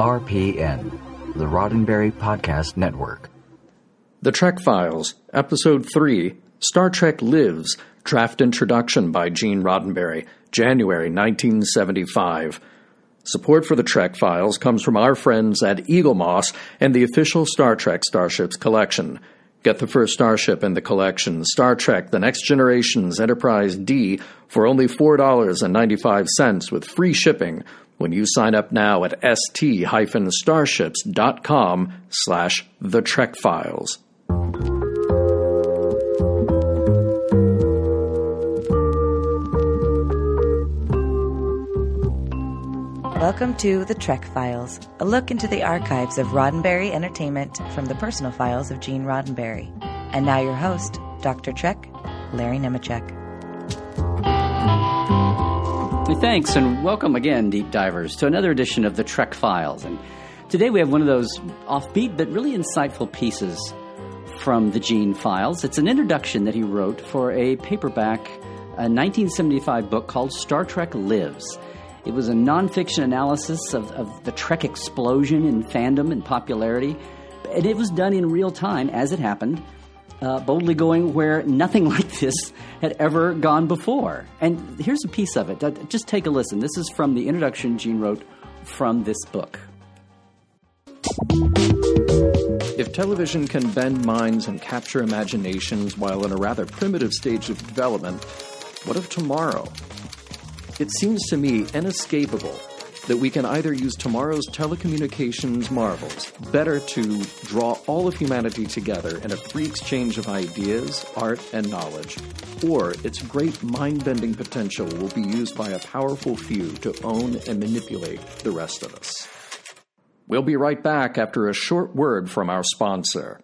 RPN, the Roddenberry Podcast Network. The Trek Files, Episode 3 Star Trek Lives, Draft Introduction by Gene Roddenberry, January 1975. Support for the Trek Files comes from our friends at Eaglemoss and the official Star Trek Starships collection. Get the first starship in the collection, Star Trek The Next Generation's Enterprise D, for only $4.95 with free shipping when you sign up now at st-starships.com slash the Trek Files. Welcome to The Trek Files, a look into the archives of Roddenberry Entertainment from the personal files of Gene Roddenberry. And now your host, Dr. Trek, Larry Thanks, and welcome again, deep divers, to another edition of The Trek Files. And today we have one of those offbeat but really insightful pieces from the Gene Files. It's an introduction that he wrote for a paperback, a 1975 book called Star Trek Lives. It was a nonfiction analysis of, of the Trek explosion in fandom and popularity. And it was done in real time as it happened, uh, boldly going where nothing like this had ever gone before. And here's a piece of it. Uh, just take a listen. This is from the introduction Gene wrote from this book. If television can bend minds and capture imaginations while in a rather primitive stage of development, what of tomorrow? It seems to me inescapable that we can either use tomorrow's telecommunications marvels better to draw all of humanity together in a free exchange of ideas, art, and knowledge, or its great mind bending potential will be used by a powerful few to own and manipulate the rest of us. We'll be right back after a short word from our sponsor.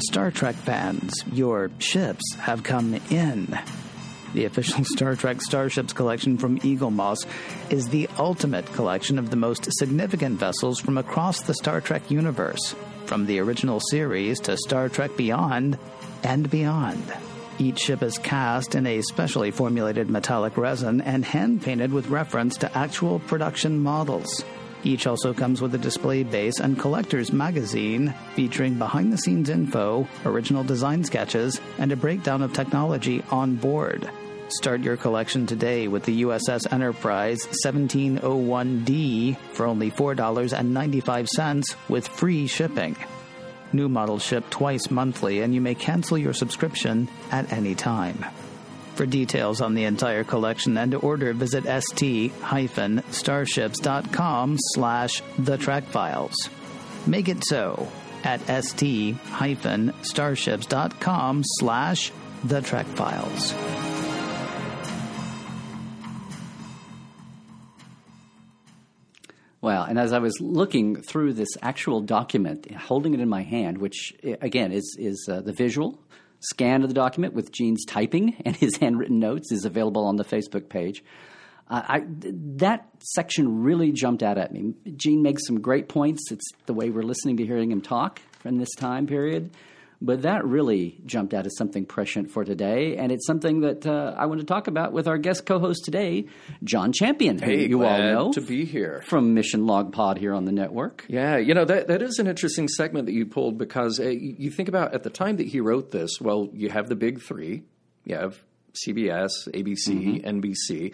Star Trek fans, your ships have come in. The official Star Trek Starships collection from Eaglemoss is the ultimate collection of the most significant vessels from across the Star Trek universe, from the original series to Star Trek Beyond and beyond. Each ship is cast in a specially formulated metallic resin and hand painted with reference to actual production models. Each also comes with a display base and collector's magazine featuring behind the scenes info, original design sketches, and a breakdown of technology on board. Start your collection today with the USS Enterprise 1701D for only $4.95 with free shipping. New models ship twice monthly and you may cancel your subscription at any time. For details on the entire collection and to order, visit st-starships.com slash the Trek Files. Make it so at st-starships.com slash the Trek Files. Well, and as I was looking through this actual document, holding it in my hand, which again is is uh, the visual scan of the document with Gene's typing and his handwritten notes is available on the Facebook page. Uh, I, that section really jumped out at me. Gene makes some great points. It's the way we're listening to hearing him talk from this time period. But that really jumped out as something prescient for today, and it's something that uh, I want to talk about with our guest co-host today, John Champion, hey, who you all know to be here from Mission Log Pod here on the network. Yeah, you know that that is an interesting segment that you pulled because uh, you think about at the time that he wrote this. Well, you have the big three. You have CBS, ABC, mm-hmm. NBC.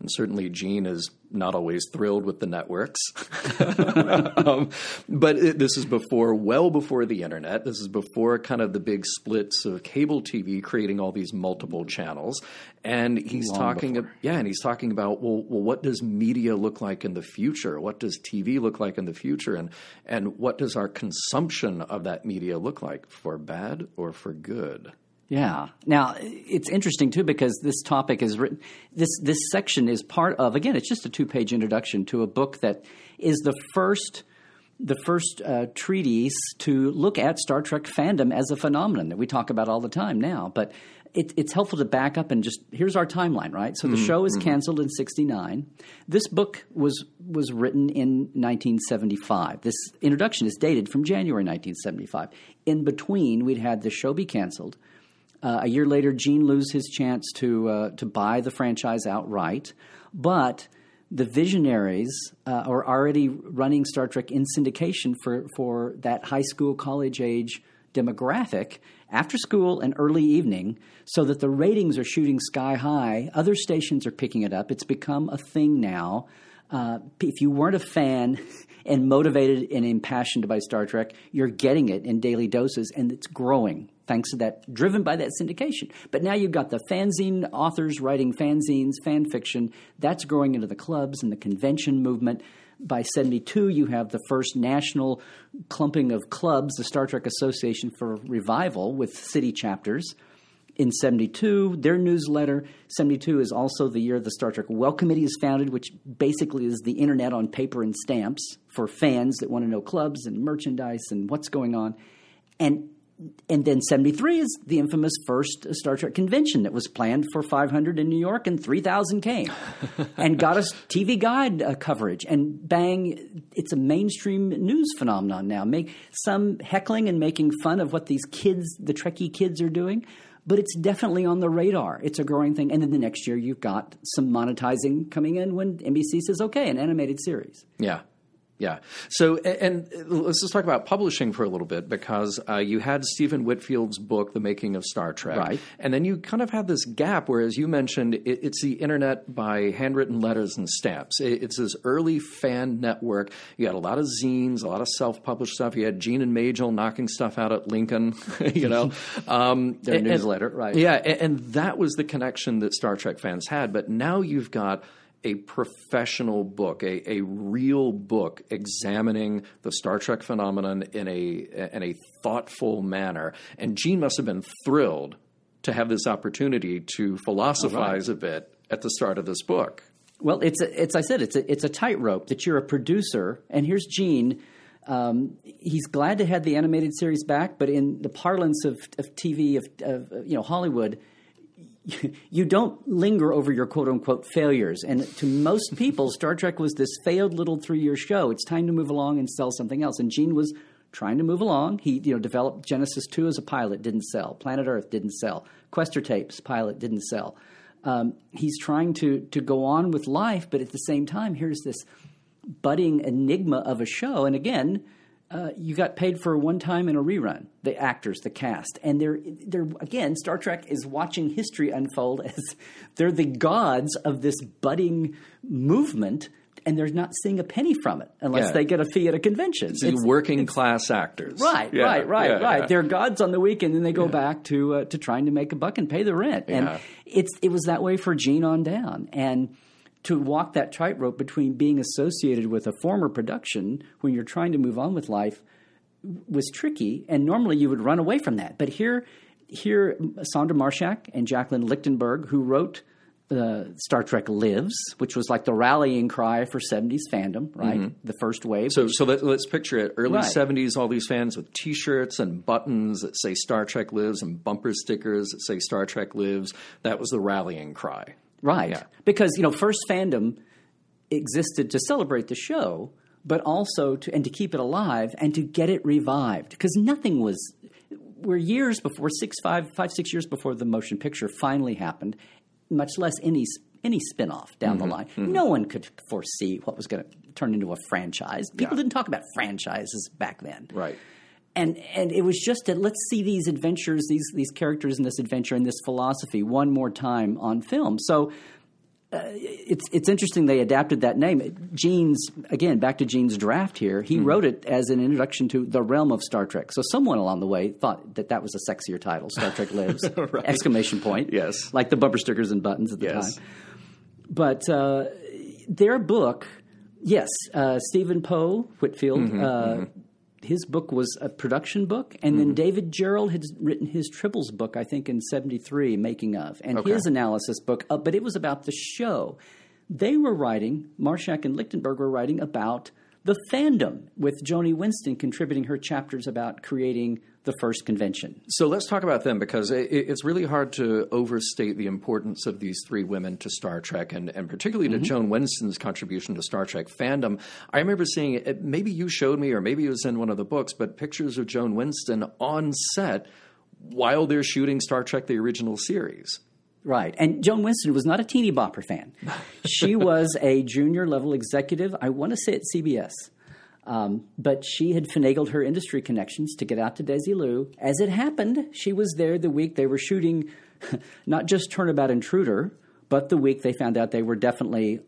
And certainly, Gene is not always thrilled with the networks. um, but it, this is before, well before the internet. This is before kind of the big splits of cable TV creating all these multiple channels. And he's Long talking, before. yeah, and he's talking about well, well, what does media look like in the future? What does TV look like in the future? And and what does our consumption of that media look like for bad or for good? Yeah. Now it's interesting too because this topic is written. This this section is part of again. It's just a two page introduction to a book that is the first the first uh, treatise to look at Star Trek fandom as a phenomenon that we talk about all the time now. But it, it's helpful to back up and just here's our timeline, right? So the mm-hmm. show is mm-hmm. canceled in '69. This book was was written in 1975. This introduction is dated from January 1975. In between, we'd had the show be canceled uh, a year later, Gene loses his chance to uh, to buy the franchise outright, but the visionaries uh, are already running Star Trek in syndication for, for that high school, college age demographic after school and early evening so that the ratings are shooting sky high. Other stations are picking it up. It's become a thing now. Uh, if you weren't a fan and motivated and impassioned by Star Trek, you're getting it in daily doses, and it's growing thanks to that, driven by that syndication. But now you've got the fanzine authors writing fanzines, fan fiction. That's growing into the clubs and the convention movement. By 72, you have the first national clumping of clubs, the Star Trek Association for Revival, with city chapters in 72, their newsletter. 72 is also the year the Star Trek Welcommittee is founded, which basically is the internet on paper and stamps for fans that want to know clubs and merchandise and what's going on. And and then 73 is the infamous first Star Trek convention that was planned for 500 in New York and 3,000 came and got us TV guide uh, coverage. And bang, it's a mainstream news phenomenon now. Make some heckling and making fun of what these kids, the Trekkie kids, are doing. But it's definitely on the radar. It's a growing thing. And then the next year, you've got some monetizing coming in when NBC says, okay, an animated series. Yeah. Yeah. So, and let's just talk about publishing for a little bit because uh, you had Stephen Whitfield's book, The Making of Star Trek. Right. And then you kind of had this gap where, as you mentioned, it, it's the internet by handwritten letters and stamps. It, it's this early fan network. You had a lot of zines, a lot of self published stuff. You had Gene and Majel knocking stuff out at Lincoln, you know. Um, Their and, newsletter, right. Yeah. And, and that was the connection that Star Trek fans had. But now you've got a professional book, a, a real book examining the Star Trek phenomenon in a in a thoughtful manner. And Gene must have been thrilled to have this opportunity to philosophize right. a bit at the start of this book. Well, it's a, it's I said it's a it's a tightrope that you're a producer, and here's Gene. Um, he's glad to have the animated series back, but in the parlance of, of TV of, of you know Hollywood, you don't linger over your quote unquote failures. And to most people, Star Trek was this failed little three year show. It's time to move along and sell something else. And Gene was trying to move along. He you know developed Genesis two as a pilot, didn't sell. Planet Earth didn't sell. Questor tapes pilot didn't sell. Um, he's trying to to go on with life, but at the same time, here's this budding enigma of a show. And again, uh, you got paid for one time in a rerun. The actors, the cast, and they're they're again. Star Trek is watching history unfold as they're the gods of this budding movement, and they're not seeing a penny from it unless yeah. they get a fee at a convention. It's, it's working it's, class actors, right? Yeah, right, right, yeah, right. They're gods on the weekend, and they go back to uh, to trying to make a buck and pay the rent. And it's it was that way for Gene on down, and to walk that tightrope between being associated with a former production when you're trying to move on with life was tricky, and normally you would run away from that. But here, here, Sondra Marshak and Jacqueline Lichtenberg, who wrote uh, Star Trek Lives, which was like the rallying cry for 70s fandom, right? Mm-hmm. The first wave. So, so let, us picture it. Early right. 70s, all these fans with t shirts and buttons that say Star Trek Lives and bumper stickers that say Star Trek Lives. That was the rallying cry. Right. Yeah. Because, you know, first fandom existed to celebrate the show, but also to and to keep it alive and to get it revived. Because nothing was we're years before six, five, five, six years before the motion picture finally happened, much less any any spinoff down mm-hmm, the line. Mm-hmm. No one could foresee what was going to turn into a franchise. People yeah. didn't talk about franchises back then. Right and and it was just that let's see these adventures, these these characters in this adventure and this philosophy one more time on film. So. Uh, it's it's interesting they adapted that name. Gene's again back to Gene's draft here. He mm wrote it as an introduction to the realm of Star Trek. So someone along the way thought that that was a sexier title. Star Trek Lives! right. Exclamation point. Yes, like the bumper stickers and buttons at the yes. time. But uh, their book, yes, uh, Stephen Poe Whitfield. Mm-hmm, uh, mm-hmm his book was a production book, and mm-hmm. then David Gerrold had written his Tribbles book, I think, in '73, making of, and okay. his analysis book. Uh, but it was about the show. They were writing. Marshak and Lichtenberg were writing about the fandom, with Joni Winston contributing her chapters about creating the first convention. So let's talk about them because it, it's really hard to overstate the importance of these three women to Star Trek and, and particularly mm-hmm. to Joan Winston's contribution to Star Trek fandom. I remember seeing it, maybe you showed me, or maybe it was in one of the books, but pictures of Joan Winston on set while they're shooting Star Trek the original series. Right. And Joan Winston was not a teeny bopper fan. she was a junior level executive, I want to say at CBS. Um, but she had finagled her industry connections to get out to Desilu. As it happened, she was there the week they were shooting not just Turnabout Intruder, but the week they found out they were definitely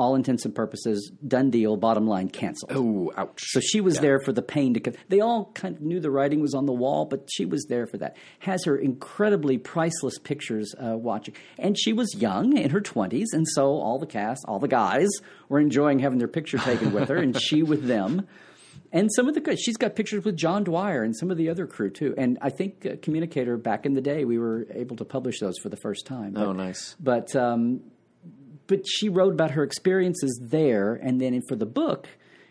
all intents and purposes, done deal, bottom line, canceled. Oh, ouch. So she was there for the pain to. come. They all kind of knew the writing was on the wall, but she was there for that. Has her incredibly priceless pictures uh, watching, and she was young in her twenties, and so all the cast, all the guys, were enjoying having their picture taken with her, and she with them. And some of the she's got pictures with John Dwyer and some of the other crew too. And I think uh, Communicator back in the day we were able to publish those for the first time. oh, nice. But um, but she wrote about her experiences there, and then for the book,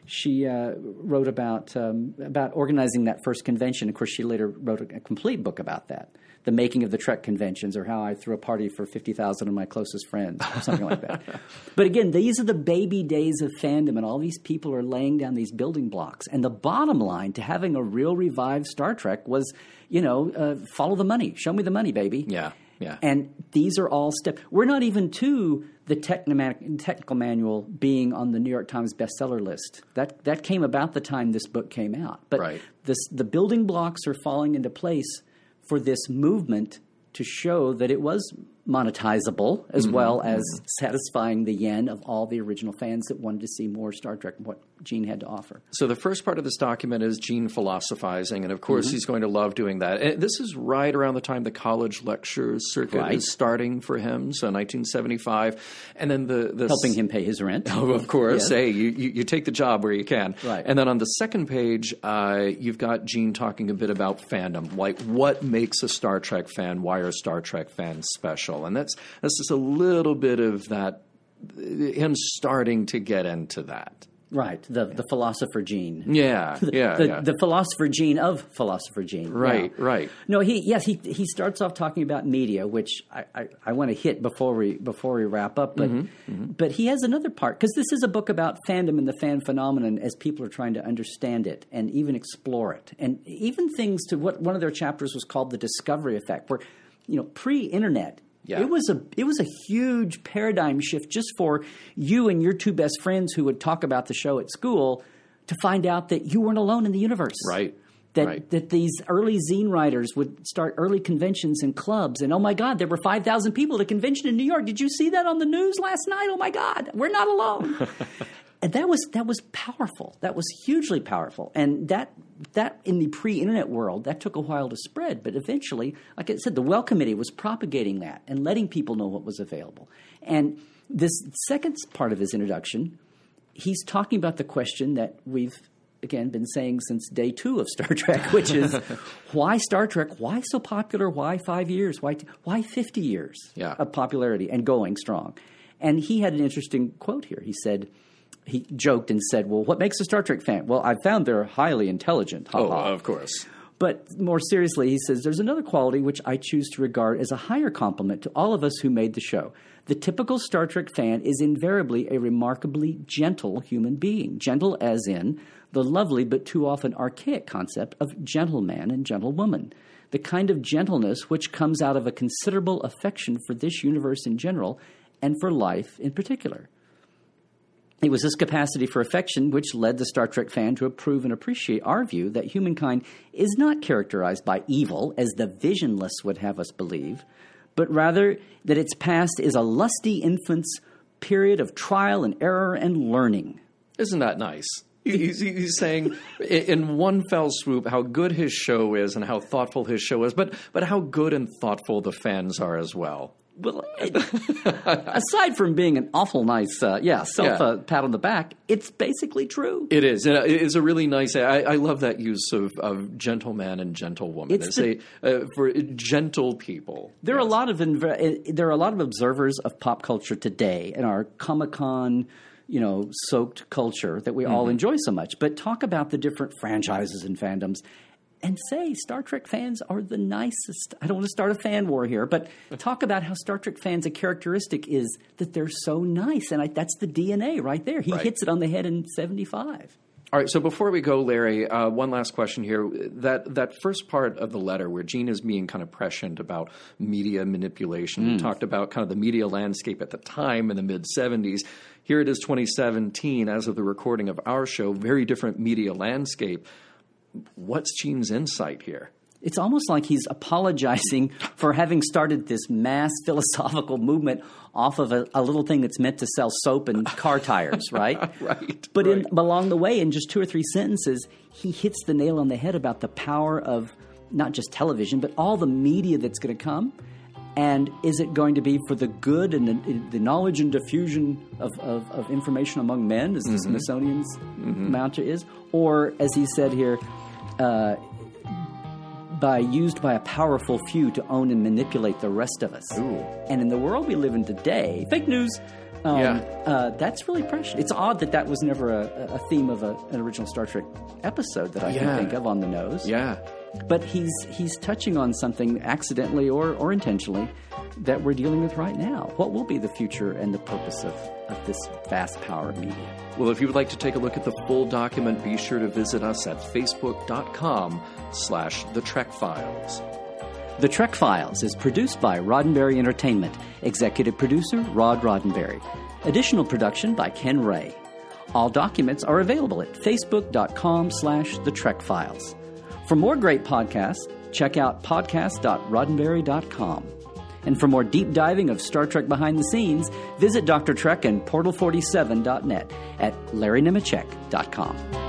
she uh, wrote about um, about organizing that first convention. Of course, she later wrote a, a, complete book about that, the making of the Trek conventions, or how I threw a party for fifty thousand of my closest friends, or something like that. But again, these are the baby days of fandom, and all these people are laying down these building blocks. And the bottom line to having a real revived Star Trek was, you know, uh, follow the money, show me the money, baby. Yeah. Yeah. And these are all steps. We're not even to the technical manual being on the New York Times bestseller list. That that came about the time this book came out. But right. this, the building blocks are falling into place for this movement to show that it was monetizable as mm-hmm. well as mm-hmm. satisfying the yen of all the original fans that wanted to see more Star Trek what Gene had to offer. So the first part of this document is Gene philosophizing, and of course mm-hmm. he's going to love doing that. And this is right around the time the college lecture circuit right. is starting for him, so 1975, and then the, the helping him pay his rent. Oh, of course. Yes. Hey, you, you, you, take the job where you can. Right. And then on the second page, uh, you've got Gene talking a bit about fandom, like what makes a Star Trek fan, why are Star Trek fans special, and that's that's just a little bit of that him starting to get into that. Right, the the philosopher gene. Yeah, yeah, the, yeah. the philosopher gene of philosopher gene. Right, yeah. right. No, he yes he he starts off talking about media, which I, I, I want to hit before we before we wrap up. But mm-hmm, mm-hmm. but he has another part because this is a book about fandom and the fan phenomenon as people are trying to understand it and even explore it, and even things to what one of their chapters was called the discovery effect, where you know pre-internet yeah. It was a it was a huge paradigm shift just for you and your two best friends who would talk about the show at school to find out that you weren't alone in the universe. Right. That right. that these early zine writers would start early conventions and clubs and oh my god there were 5,000 people at a convention in New York. Did you see that on the news last night? Oh my god, we're not alone. and that was that was powerful. That was hugely powerful, and that that in the pre-internet world that took a while to spread. But eventually, like I said, the Welcommittee was propagating that and letting people know what was available. And this second part of his introduction, he's talking about the question that we've again been saying since day two of Star Trek, which is why Star Trek? Why so popular? Why five years? Why why fifty years yeah. of popularity and going strong? And he had an interesting quote here. He said he joked and said, "Well, what makes a Star Trek fan?" Well, I found they're highly intelligent. Ha, oh, of course. But more seriously, he says, There's another quality which I choose to regard as a higher compliment to all of us who made the show. The typical Star Trek fan is invariably a remarkably gentle human being. Gentle, as in the lovely but too often archaic concept of gentleman and gentlewoman. The kind of gentleness which comes out of a considerable affection for this universe in general and for life in particular. It was this capacity for affection which led the Star Trek fan to approve and appreciate our view that humankind is not characterized by evil, as the visionless would have us believe, but rather that its past is a lusty infant's period of trial and error and learning. Isn't that nice? He's, he's, saying in one fell swoop how good his show is and how thoughtful his show is, but but how good and thoughtful the fans are as well well, it, aside from being an awful nice, uh, yeah, self yeah. Uh, pat on the back, it's basically true. It is. Uh, it is a really nice. I, I love that use of, of gentleman and gentlewoman. It's, the, a, uh, for gentle people. There yes. are a lot of inv- there are a lot of observers of pop culture today in our Comic Con you know, soaked culture that we mm-hmm. all enjoy so much. But talk about the different franchises and fandoms and say Star Trek fans are the nicest. I don't want to start a fan war here, but talk about how Star Trek fans a characteristic is that they're so nice, and I, that's the DNA right there. He right. hits it on the head in '75. All right. So before we go, Larry, uh, one last question here. That that first part of the letter, where Gene is being kind of prescient about media manipulation, Mm. we talked about kind of the media landscape at the time in the mid '70s. Here it is, 2017, as of the recording of our show, very different media landscape. What's Gene's insight here? It's almost like he's apologizing for having started this mass philosophical movement off of a, a little thing that's meant to sell soap and car tires, right? Right, But right. but along the way, in just two or three sentences, he hits the nail on the head about the power of not just television, but all the media that's going to come. And is it going to be for the good and the, the knowledge and diffusion of, of, of information among men, as the Smithsonian's mantra is? Or, as he said here, uh, by used by a powerful few to own and manipulate the rest of us. And in the world we live in today, fake news. Um, Yeah. uh, that's really precious. It's odd that that was never a, a theme of a, an original Star Trek episode that I Yeah. can think of on the nose. Yeah. But he's he's touching on something accidentally or, or intentionally that we're dealing with right now. What will be the future and the purpose of, of this vast power of media? Well, if you would like to take a look at the full document, be sure to visit us at facebook.com slash the Trek Files. The Trek Files is produced by Roddenberry Entertainment. Executive producer Rod Roddenberry. Additional production by Ken Ray. All documents are available at facebook.com slash the Trek Files. For more great podcasts, check out podcast.roddenberry.com. And for more deep diving of Star Trek behind the scenes, visit Dr. Trek and portal47.net at larrynemecek.com.